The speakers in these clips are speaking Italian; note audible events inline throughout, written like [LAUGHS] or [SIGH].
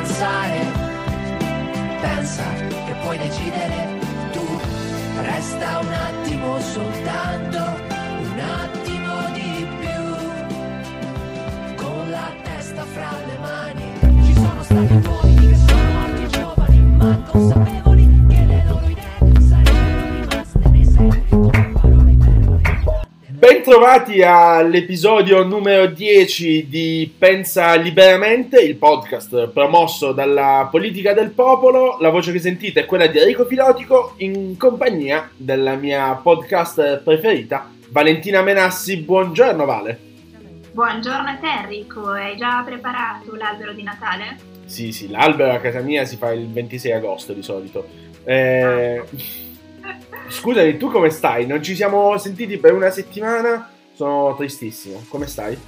pensare. Pensa che puoi decidere tu, resta un attimo soltanto, un attimo Bentrovati all'episodio numero 10 di Pensa Liberamente, il podcast promosso dalla politica del popolo. La voce che sentite è quella di Enrico Filotico in compagnia della mia podcast preferita, Valentina Menassi. Buongiorno Vale. Buongiorno a te Enrico, hai già preparato l'albero di Natale? Sì, sì, l'albero a casa mia si fa il 26 agosto di solito. Eh, scusami, tu come stai? Non ci siamo sentiti per una settimana? Sono tristissimo. Come stai?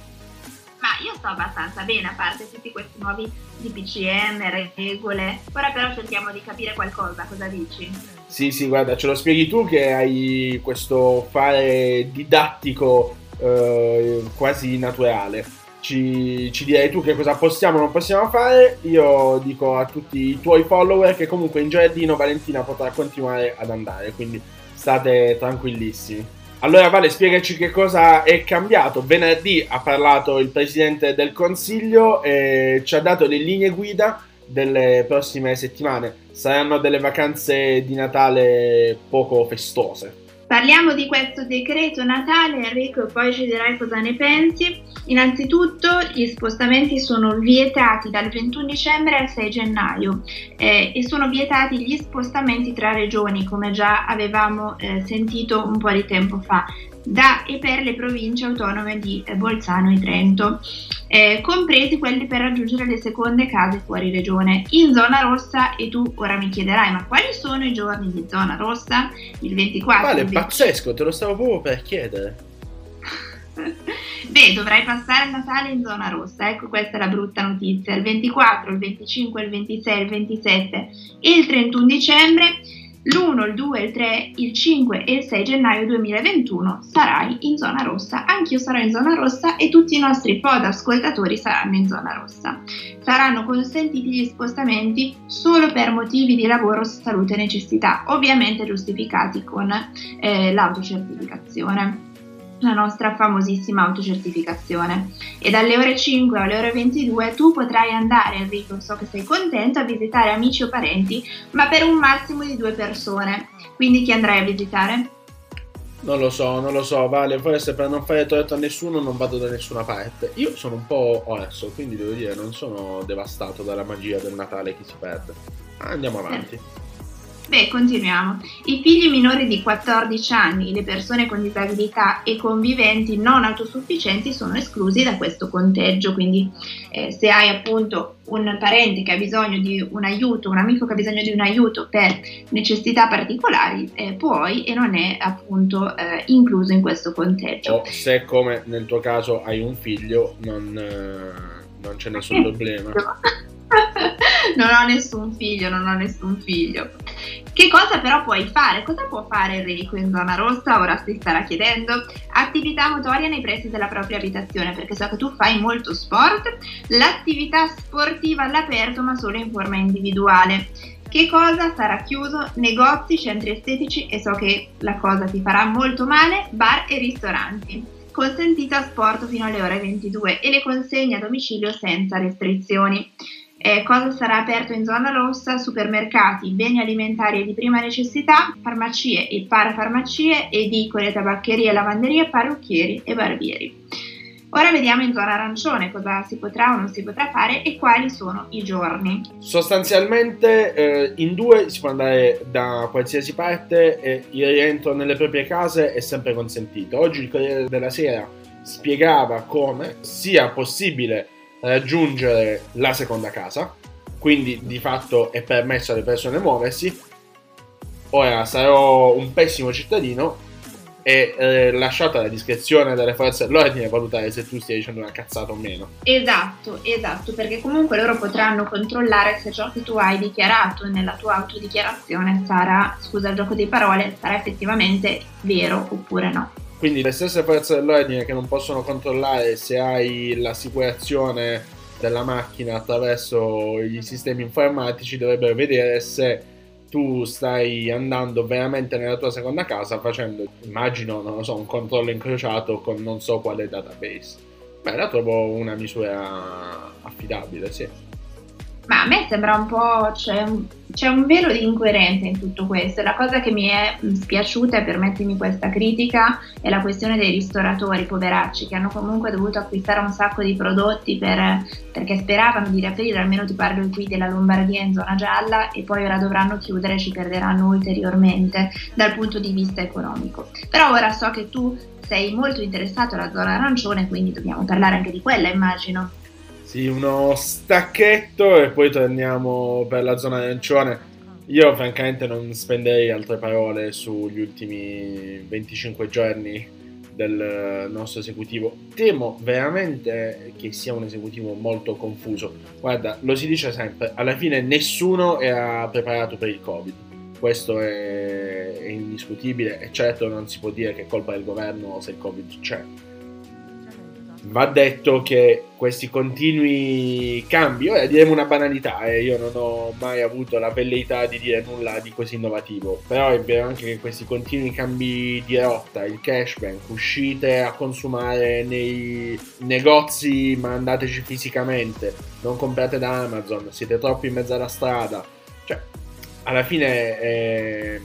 Ma io sto abbastanza bene, a parte tutti questi nuovi DPCM, regole. Ora però cerchiamo di capire qualcosa, cosa dici? Sì, sì, guarda, ce lo spieghi tu che hai questo fare didattico eh, quasi naturale. Ci, ci direi tu che cosa possiamo o non possiamo fare. Io dico a tutti i tuoi follower che comunque in giardino Valentina potrà continuare ad andare, quindi state tranquillissimi. Allora Vale, spiegaci che cosa è cambiato. Venerdì ha parlato il Presidente del Consiglio e ci ha dato le linee guida delle prossime settimane. Saranno delle vacanze di Natale poco festose. Parliamo di questo decreto Natale, Enrico, poi ci dirai cosa ne pensi. Innanzitutto gli spostamenti sono vietati dal 21 dicembre al 6 gennaio eh, e sono vietati gli spostamenti tra regioni, come già avevamo eh, sentito un po' di tempo fa, da e per le province autonome di eh, Bolzano e Trento, eh, compresi quelli per raggiungere le seconde case fuori regione. In zona rossa, e tu ora mi chiederai, ma quali sono i giorni di zona rossa? Il 24. Vale, il 20 pazzesco, te lo stavo proprio per chiedere. Beh, dovrai passare Natale in zona rossa, ecco questa è la brutta notizia. Il 24, il 25, il 26, il 27 e il 31 dicembre, l'1, il 2, il 3, il 5 e il 6 gennaio 2021 sarai in zona rossa. Anch'io sarò in zona rossa e tutti i nostri pod ascoltatori saranno in zona rossa. Saranno consentiti gli spostamenti solo per motivi di lavoro, salute e necessità, ovviamente giustificati con eh, l'autocertificazione la nostra famosissima autocertificazione. E dalle ore 5 alle ore 22 tu potrai andare, Enrico, so che sei contento, a visitare amici o parenti, ma per un massimo di due persone. Quindi chi andrai a visitare? Non lo so, non lo so, Vale, forse per non fare torto a nessuno non vado da nessuna parte. Io sono un po' orso, quindi devo dire non sono devastato dalla magia del Natale che si perde. Andiamo avanti. Beh, continuiamo. I figli minori di 14 anni, le persone con disabilità e conviventi non autosufficienti sono esclusi da questo conteggio, quindi eh, se hai appunto un parente che ha bisogno di un aiuto, un amico che ha bisogno di un aiuto per necessità particolari, eh, puoi e non è appunto eh, incluso in questo conteggio. O se come nel tuo caso hai un figlio non, eh, non c'è nessun problema. [LAUGHS] non ho nessun figlio, non ho nessun figlio. Che cosa però puoi fare? Cosa può fare Enrico in zona rossa? Ora si starà chiedendo. Attività motoria nei pressi della propria abitazione, perché so che tu fai molto sport. L'attività sportiva all'aperto, ma solo in forma individuale. Che cosa sarà chiuso? Negozi, centri estetici e so che la cosa ti farà molto male, bar e ristoranti. Consentito a sport fino alle ore 22 e le consegne a domicilio senza restrizioni. Eh, cosa sarà aperto in zona rossa? Supermercati, beni alimentari di prima necessità, farmacie e parafarmacie, edicole, tabaccherie, lavanderie, parrucchieri e barbieri. Ora vediamo in zona arancione cosa si potrà o non si potrà fare e quali sono i giorni. Sostanzialmente eh, in due si può andare da qualsiasi parte e il rientro nelle proprie case è sempre consentito. Oggi il Corriere della Sera spiegava come sia possibile raggiungere la seconda casa quindi di fatto è permesso alle persone muoversi. Ora sarò un pessimo cittadino e eh, lasciata la discrezione delle forze dell'ordine valutare se tu stia dicendo una cazzata o meno. Esatto, esatto, perché comunque loro potranno controllare se ciò che tu hai dichiarato nella tua autodichiarazione sarà, scusa il gioco di parole, sarà effettivamente vero oppure no. Quindi le stesse forze dell'ordine che non possono controllare se hai l'assicurazione della macchina attraverso i sistemi informatici dovrebbero vedere se tu stai andando veramente nella tua seconda casa facendo, immagino, non lo so, un controllo incrociato con non so quale database. Beh, la trovo una misura affidabile, sì. Ma a me sembra un po'. C'è un, c'è un velo di incoerenza in tutto questo. La cosa che mi è spiaciuta, e permettimi questa critica, è la questione dei ristoratori, poveracci, che hanno comunque dovuto acquistare un sacco di prodotti per, perché speravano di riaprire, almeno ti parlo qui della Lombardia in zona gialla, e poi ora dovranno chiudere e ci perderanno ulteriormente dal punto di vista economico. Però ora so che tu sei molto interessato alla zona arancione, quindi dobbiamo parlare anche di quella, immagino. Sì, uno stacchetto e poi torniamo per la zona arancione. Io francamente non spenderei altre parole sugli ultimi 25 giorni del nostro esecutivo. Temo veramente che sia un esecutivo molto confuso. Guarda, lo si dice sempre, alla fine nessuno era preparato per il Covid. Questo è, è indiscutibile e certo non si può dire che è colpa del governo se il Covid c'è va detto che questi continui cambi, ora diremo una banalità, eh, io non ho mai avuto la velleità di dire nulla di così innovativo, però è vero anche che questi continui cambi di rotta, il cashback, uscite a consumare nei negozi ma andateci fisicamente, non comprate da Amazon, siete troppo in mezzo alla strada, cioè alla fine eh,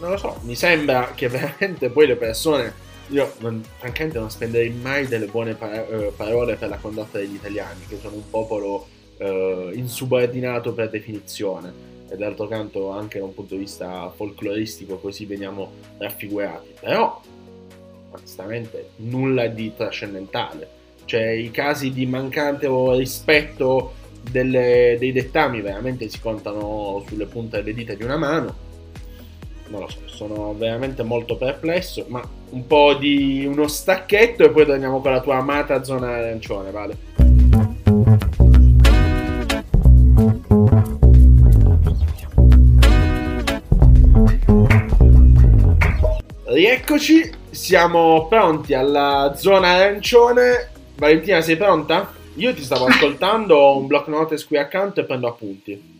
non lo so, mi sembra che veramente poi le persone io non, francamente non spenderei mai delle buone pa- eh, parole per la condotta degli italiani, che sono un popolo uh, insubordinato per definizione e d'altro canto anche da un punto di vista folcloristico così veniamo raffigurati. Però, onestamente, nulla di trascendentale. Cioè, i casi di mancante rispetto delle, dei dettami veramente si contano sulle punte delle dita di una mano non lo so, sono veramente molto perplesso, ma un po' di uno stacchetto e poi torniamo con la tua amata zona arancione, vale? Rieccoci, siamo pronti alla zona arancione. Valentina, sei pronta? Io ti stavo [LAUGHS] ascoltando, ho un block notes qui accanto e prendo appunti.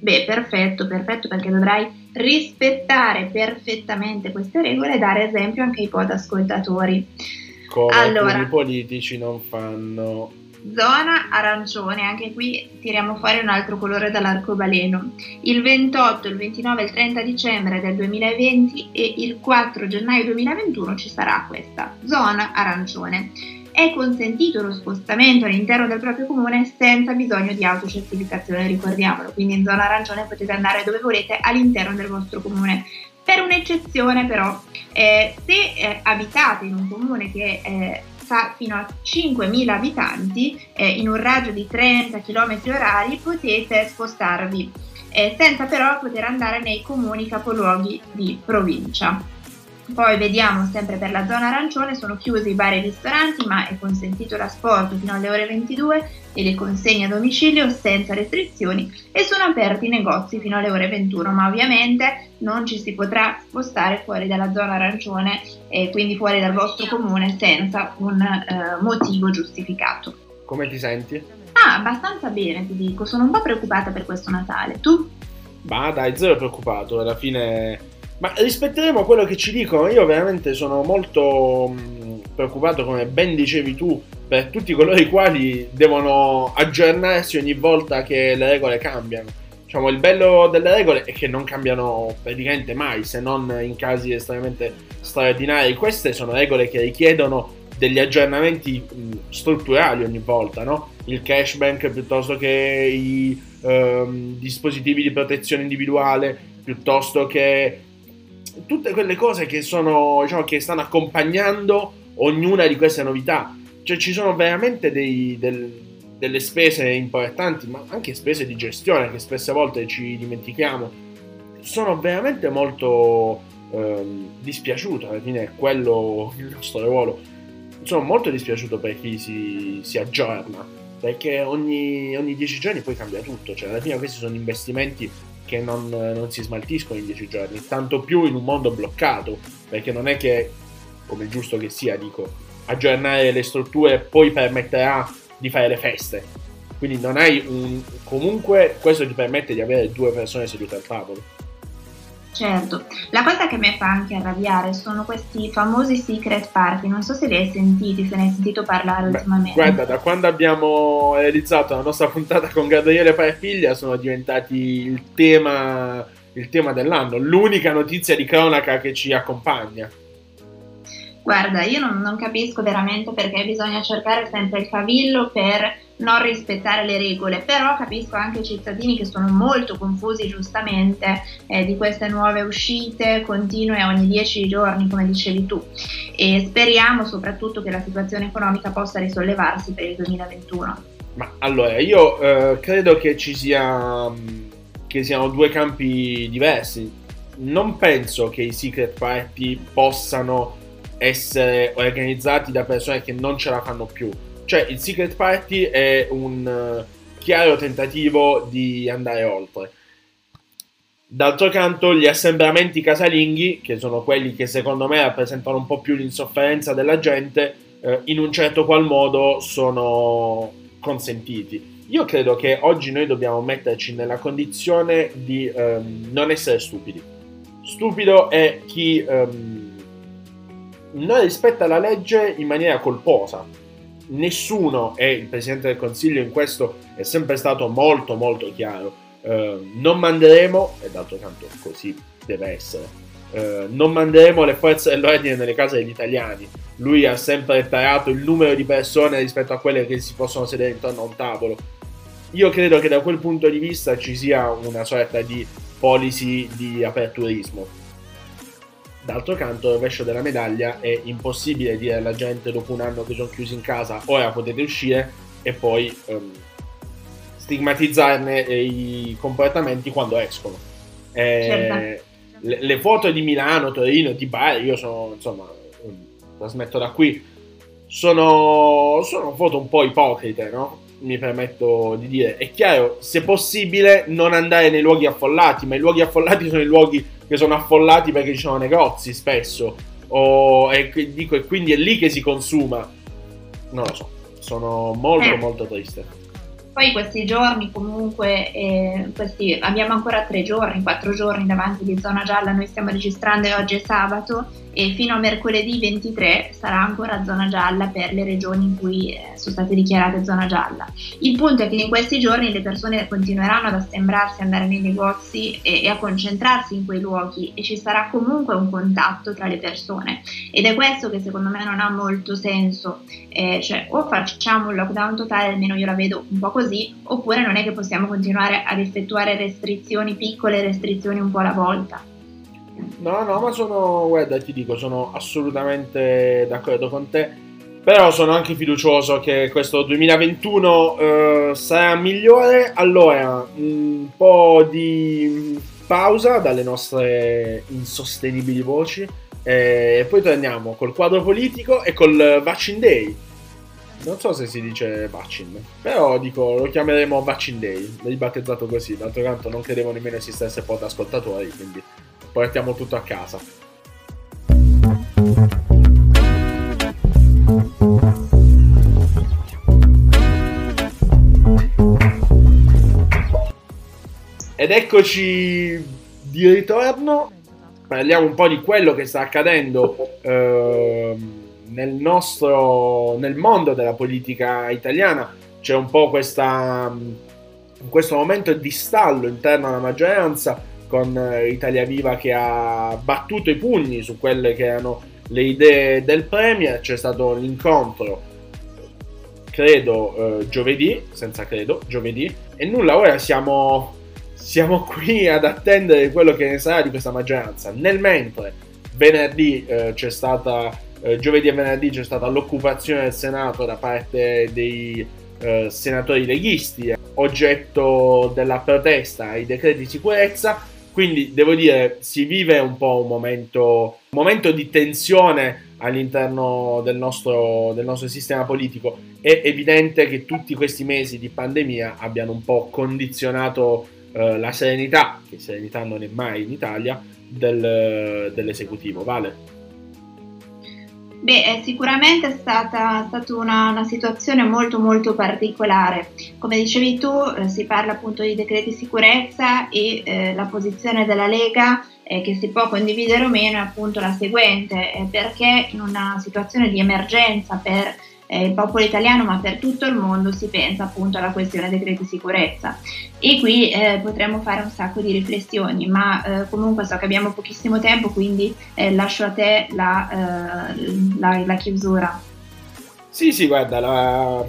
Beh, perfetto, perfetto perché dovrai rispettare perfettamente queste regole e dare esempio anche ai podascoltatori. Come allora, i politici non fanno. Zona arancione, anche qui tiriamo fuori un altro colore dall'arcobaleno. Il 28, il 29 e il 30 dicembre del 2020 e il 4 gennaio 2021 ci sarà questa zona arancione è consentito lo spostamento all'interno del proprio comune senza bisogno di autocertificazione, ricordiamolo, quindi in zona arancione potete andare dove volete all'interno del vostro comune. Per un'eccezione però, eh, se eh, abitate in un comune che eh, fa fino a 5.000 abitanti, eh, in un raggio di 30 km orari potete spostarvi, eh, senza però poter andare nei comuni capoluoghi di provincia. Poi vediamo sempre per la zona arancione sono chiusi i bar e i ristoranti ma è consentito l'asporto fino alle ore 22 e le consegne a domicilio senza restrizioni e sono aperti i negozi fino alle ore 21 ma ovviamente non ci si potrà spostare fuori dalla zona arancione e quindi fuori dal vostro comune senza un eh, motivo giustificato. Come ti senti? Ah, abbastanza bene ti dico, sono un po' preoccupata per questo Natale. Tu? Ma dai, zero preoccupato, alla fine ma rispetteremo quello che ci dicono. Io veramente sono molto mh, preoccupato, come ben dicevi tu, per tutti coloro i quali devono aggiornarsi ogni volta che le regole cambiano. Diciamo, il bello delle regole è che non cambiano praticamente mai, se non in casi estremamente straordinari. Queste sono regole che richiedono degli aggiornamenti mh, strutturali ogni volta, no? Il cashback piuttosto che i ehm, dispositivi di protezione individuale, piuttosto che tutte quelle cose che sono, diciamo, che stanno accompagnando ognuna di queste novità. Cioè ci sono veramente dei, del, delle spese importanti, ma anche spese di gestione che spesse volte ci dimentichiamo. Sono veramente molto ehm, dispiaciuto, alla fine è quello il nostro ruolo. Sono molto dispiaciuto per chi si, si aggiorna, perché ogni, ogni dieci giorni poi cambia tutto, cioè alla fine questi sono investimenti che non, non si smaltiscono in dieci giorni, tanto più in un mondo bloccato, perché non è che, come giusto che sia, dico, aggiornare le strutture poi permetterà di fare le feste. Quindi non hai un... comunque questo ti permette di avere due persone sedute al tavolo. Certo, la cosa che mi fa anche arrabbiare sono questi famosi secret party, non so se li hai sentiti, se ne hai sentito parlare Beh, ultimamente. Guarda, da quando abbiamo realizzato la nostra puntata con Gabriele Parfiglia sono diventati il tema, il tema dell'anno, l'unica notizia di cronaca che ci accompagna. Guarda, io non, non capisco veramente perché bisogna cercare sempre il cavillo per non rispettare le regole, però capisco anche i cittadini che sono molto confusi giustamente eh, di queste nuove uscite continue ogni dieci giorni, come dicevi tu, e speriamo soprattutto che la situazione economica possa risollevarsi per il 2021. Ma allora, io eh, credo che ci sia che siano due campi diversi. Non penso che i secret party possano essere organizzati da persone che non ce la fanno più cioè, il Secret Party è un uh, chiaro tentativo di andare oltre. D'altro canto, gli assembramenti casalinghi, che sono quelli che secondo me rappresentano un po' più l'insofferenza della gente, eh, in un certo qual modo sono consentiti. Io credo che oggi noi dobbiamo metterci nella condizione di um, non essere stupidi. Stupido è chi um, non rispetta la legge in maniera colposa nessuno, e il Presidente del Consiglio in questo è sempre stato molto molto chiaro, eh, non manderemo, e d'altro canto così deve essere, eh, non manderemo le forze dell'ordine nelle case degli italiani. Lui ha sempre tarato il numero di persone rispetto a quelle che si possono sedere intorno a un tavolo. Io credo che da quel punto di vista ci sia una sorta di policy di aperturismo D'altro canto, il rovescio della medaglia è impossibile dire alla gente dopo un anno che sono chiusi in casa, ora potete uscire e poi um, stigmatizzarne i comportamenti quando escono. Eh, certo. le, le, foto di Milano, Torino, di Bari, io sono, insomma, trasmetto da qui, sono, sono foto un po' ipocrite, no? Mi permetto di dire. È chiaro, se possibile, non andare nei luoghi affollati, ma i luoghi affollati sono i luoghi che sono affollati perché ci sono negozi spesso, o, e, dico, e quindi è lì che si consuma. Non lo so, sono molto eh. molto triste. Poi questi giorni comunque, eh, questi, abbiamo ancora tre giorni, quattro giorni davanti di zona gialla, noi stiamo registrando e oggi è sabato e fino a mercoledì 23 sarà ancora zona gialla per le regioni in cui eh, sono state dichiarate zona gialla. Il punto è che in questi giorni le persone continueranno ad assembrarsi, andare nei negozi e, e a concentrarsi in quei luoghi e ci sarà comunque un contatto tra le persone ed è questo che secondo me non ha molto senso, eh, cioè o facciamo un lockdown totale, almeno io la vedo un po' così, oppure non è che possiamo continuare ad effettuare restrizioni piccole, restrizioni un po' alla volta. No, no, ma sono, guarda, ti dico, sono assolutamente d'accordo con te. Però sono anche fiducioso che questo 2021 eh, sarà migliore. Allora, un po' di pausa dalle nostre insostenibili voci. E poi torniamo col quadro politico e col Vaccine Day. Non so se si dice Vaccine, però dico lo chiameremo Vaccine Day. L'hai battezzato così. D'altro canto non credevo nemmeno esistesse pod ascoltatori, quindi portiamo tutto a casa. Ed eccoci di ritorno. Parliamo un po' di quello che sta accadendo eh, nel nostro nel mondo della politica italiana. C'è un po' questa in questo momento di stallo interno alla maggioranza con eh, Italia Viva che ha battuto i pugni su quelle che erano le idee del Premier. C'è stato l'incontro, credo, eh, giovedì, senza credo, giovedì, e nulla, ora siamo, siamo qui ad attendere quello che ne sarà di questa maggioranza. Nel mentre, venerdì eh, c'è stata, eh, giovedì e venerdì c'è stata l'occupazione del Senato da parte dei eh, senatori leghisti, oggetto della protesta ai decreti di sicurezza. Quindi devo dire, si vive un po' un momento, un momento di tensione all'interno del nostro, del nostro sistema politico. È evidente che tutti questi mesi di pandemia abbiano un po' condizionato eh, la serenità, che serenità non è mai in Italia, del, dell'esecutivo. Vale? Beh, sicuramente è stata, stata una, una, situazione molto molto particolare. Come dicevi tu, eh, si parla appunto di decreti sicurezza e eh, la posizione della Lega eh, che si può condividere o meno è appunto la seguente, perché in una situazione di emergenza per il popolo italiano ma per tutto il mondo si pensa appunto alla questione decreti sicurezza. E qui eh, potremmo fare un sacco di riflessioni ma eh, comunque so che abbiamo pochissimo tempo quindi eh, lascio a te la, eh, la, la, chiusura. Sì sì guarda la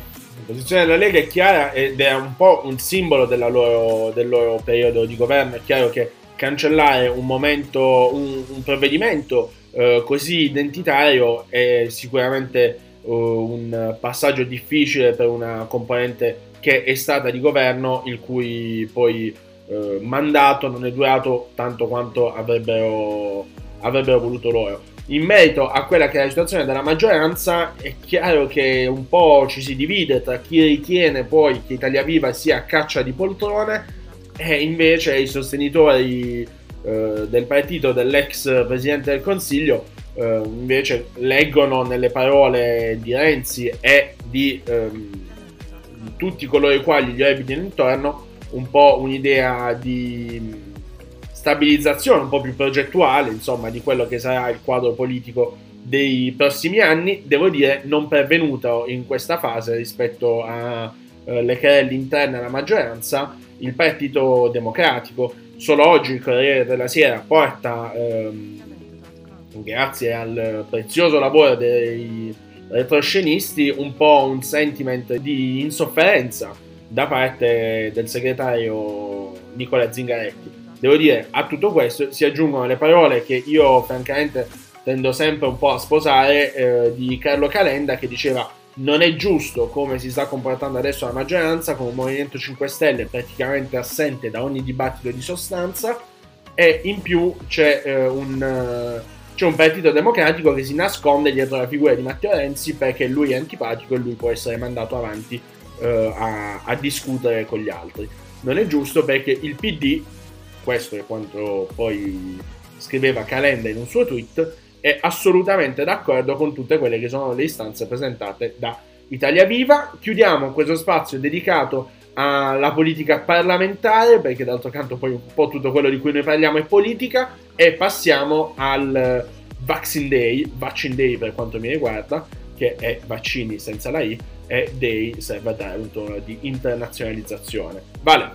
posizione della Lega è chiara ed è un po' un simbolo loro, del loro periodo di governo. È chiaro che cancellare un momento un, un provvedimento eh, così identitario è sicuramente un passaggio difficile per una componente che è stata di governo, il cui poi eh, mandato non è durato tanto quanto avrebbero, avrebbero voluto loro. In merito a quella che è la situazione della maggioranza, è chiaro che un po' ci si divide tra chi ritiene poi che Italia Viva sia caccia di poltrone e invece i sostenitori eh, del partito dell'ex presidente del Consiglio eh, invece leggono nelle parole di Renzi e di, ehm, tutti coloro i quali gli orbitano intorno un po' un'idea di stabilizzazione un po' più progettuale, insomma, di quello che sarà il quadro politico dei prossimi anni, devo dire non pervenuto in questa fase rispetto alle eh, querelle interne alla maggioranza il Partito Democratico. Solo oggi il Corriere della Sera porta ehm, grazie al prezioso lavoro dei retroscenisti, un po' un sentiment di insofferenza da parte del segretario Nicola Zingaretti. Devo dire, a tutto questo si aggiungono le parole che io francamente tendo sempre un po' a sposare eh, di Carlo Calenda che diceva non è giusto come si sta comportando adesso la maggioranza con un Movimento 5 Stelle praticamente assente da ogni dibattito di sostanza e in più c'è eh, un c'è un partito democratico che si nasconde dietro la figura di Matteo Renzi perché lui è antipatico e lui può essere mandato avanti eh, a, a, discutere con gli altri. Non è giusto perché il PD, questo è quanto poi scriveva Calenda in un suo tweet, è assolutamente d'accordo con tutte quelle che sono le istanze presentate da Italia Viva. Chiudiamo questo spazio dedicato alla politica parlamentare, perché d'altro canto poi un po' tutto quello di cui noi parliamo è politica, e passiamo al Vaccine Day, Vaccine Day per quanto mi riguarda, che è vaccini senza la I, e Day serve a dare un tono di internazionalizzazione. Vale.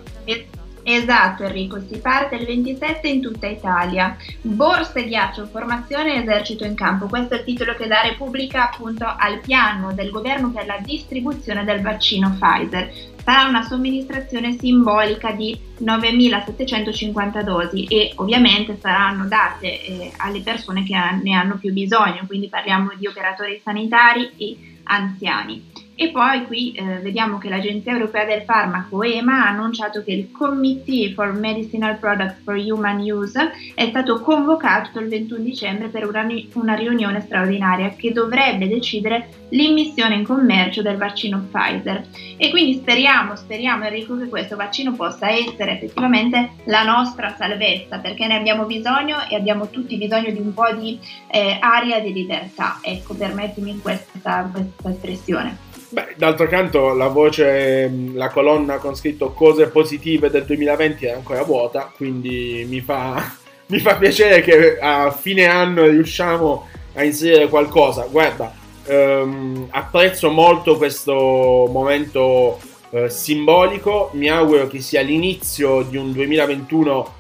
Esatto Enrico, si parte il 27 in tutta Italia. Borse, ghiaccio, formazione e esercito in campo. Questo è il titolo che la Repubblica appunto al piano del governo per la distribuzione del vaccino Pfizer sarà una somministrazione simbolica di 9.750 dosi e ovviamente saranno date eh, alle persone che ne hanno più bisogno, quindi parliamo di operatori sanitari e anziani. E poi qui eh, vediamo che l'Agenzia Europea del Farmaco EMA ha annunciato che il Committee for Medicinal Products for Human Use è stato convocato il 21 dicembre per una, una riunione straordinaria che dovrebbe decidere l'immissione in commercio del vaccino Pfizer. E quindi speriamo, speriamo Enrico che questo vaccino possa essere effettivamente la nostra salvezza perché ne abbiamo bisogno e abbiamo tutti bisogno di un po' di eh, aria di libertà. Ecco, permettimi questa, questa espressione. Beh, d'altro canto la voce, la colonna con scritto cose positive del 2020 è ancora vuota, quindi mi fa, [LAUGHS] mi fa piacere che a fine anno riusciamo a inserire qualcosa. Guarda, ehm, apprezzo molto questo momento eh, simbolico, mi auguro che sia l'inizio di un 2021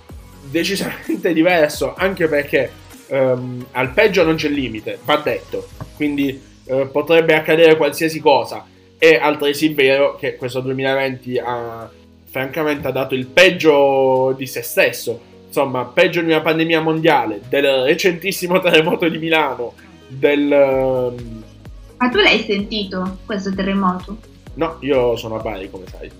decisamente [LAUGHS] diverso, anche perché ehm, al peggio non c'è limite, va detto, quindi eh, potrebbe accadere qualsiasi cosa. È altresì vero che questo 2020 ha francamente ha dato il peggio di se stesso. Insomma, peggio di una pandemia mondiale, del recentissimo [LAUGHS] terremoto di Milano, del... Ma tu l'hai sentito questo terremoto? No, io sono a Bari, come sai.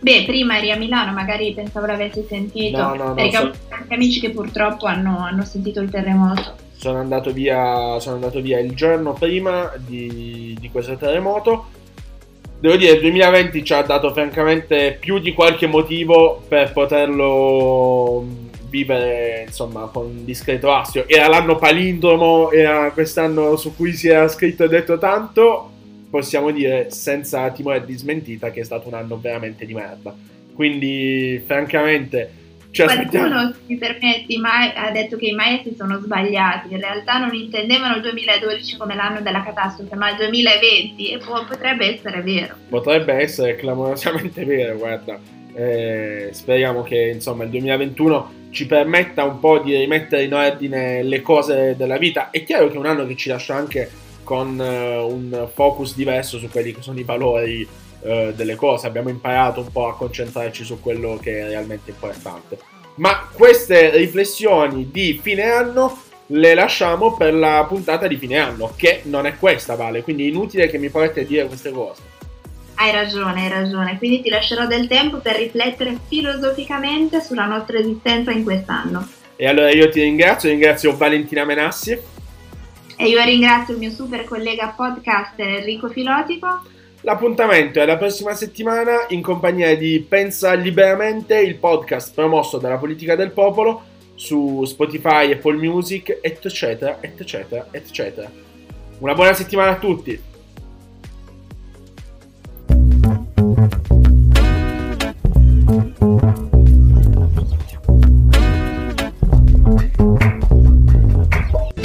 Beh, prima eri a Milano, magari pensavo l'avessi sentito. No, no, no, perché so- ho anche amici che purtroppo hanno, hanno sentito il terremoto. Sono andato via, sono andato via il giorno prima di, di questo terremoto. Devo dire, il 2020 ci ha dato francamente più di qualche motivo per poterlo vivere insomma con discreto astio. Era l'anno palindromo, era quest'anno su cui si era scritto e detto tanto. Possiamo dire senza timore di smentita che è stato un anno veramente di merda. Quindi, francamente, ci aspettiamo. Qualcuno, mi permetti, mai- ha detto che i Maya si sono sbagliati. In realtà non intendevano il 2012 come l'anno della catastrofe, ma il 2020 e può- potrebbe essere vero. Potrebbe essere clamorosamente vero, guarda. Eh, speriamo che insomma il 2021 ci permetta un po' di rimettere in ordine le cose della vita. È chiaro che è un anno che ci lascia anche con eh, un focus diverso su quelli che sono i valori eh, delle cose. Abbiamo imparato un po' a concentrarci su quello che è realmente importante. Ma queste riflessioni di fine anno le lasciamo per la puntata di fine anno, che non è questa, Vale. Quindi è inutile che mi porti a dire queste cose. Hai ragione, hai ragione. Quindi ti lascerò del tempo per riflettere filosoficamente sulla nostra esistenza in quest'anno. E allora io ti ringrazio, ringrazio Valentina Menassi. E io ringrazio il mio super collega podcaster Enrico Filotico. L'appuntamento è la prossima settimana in compagnia di Pensa Liberamente, il podcast promosso dalla politica del popolo su Spotify, Apple Music, eccetera, eccetera, eccetera. Una buona settimana a tutti!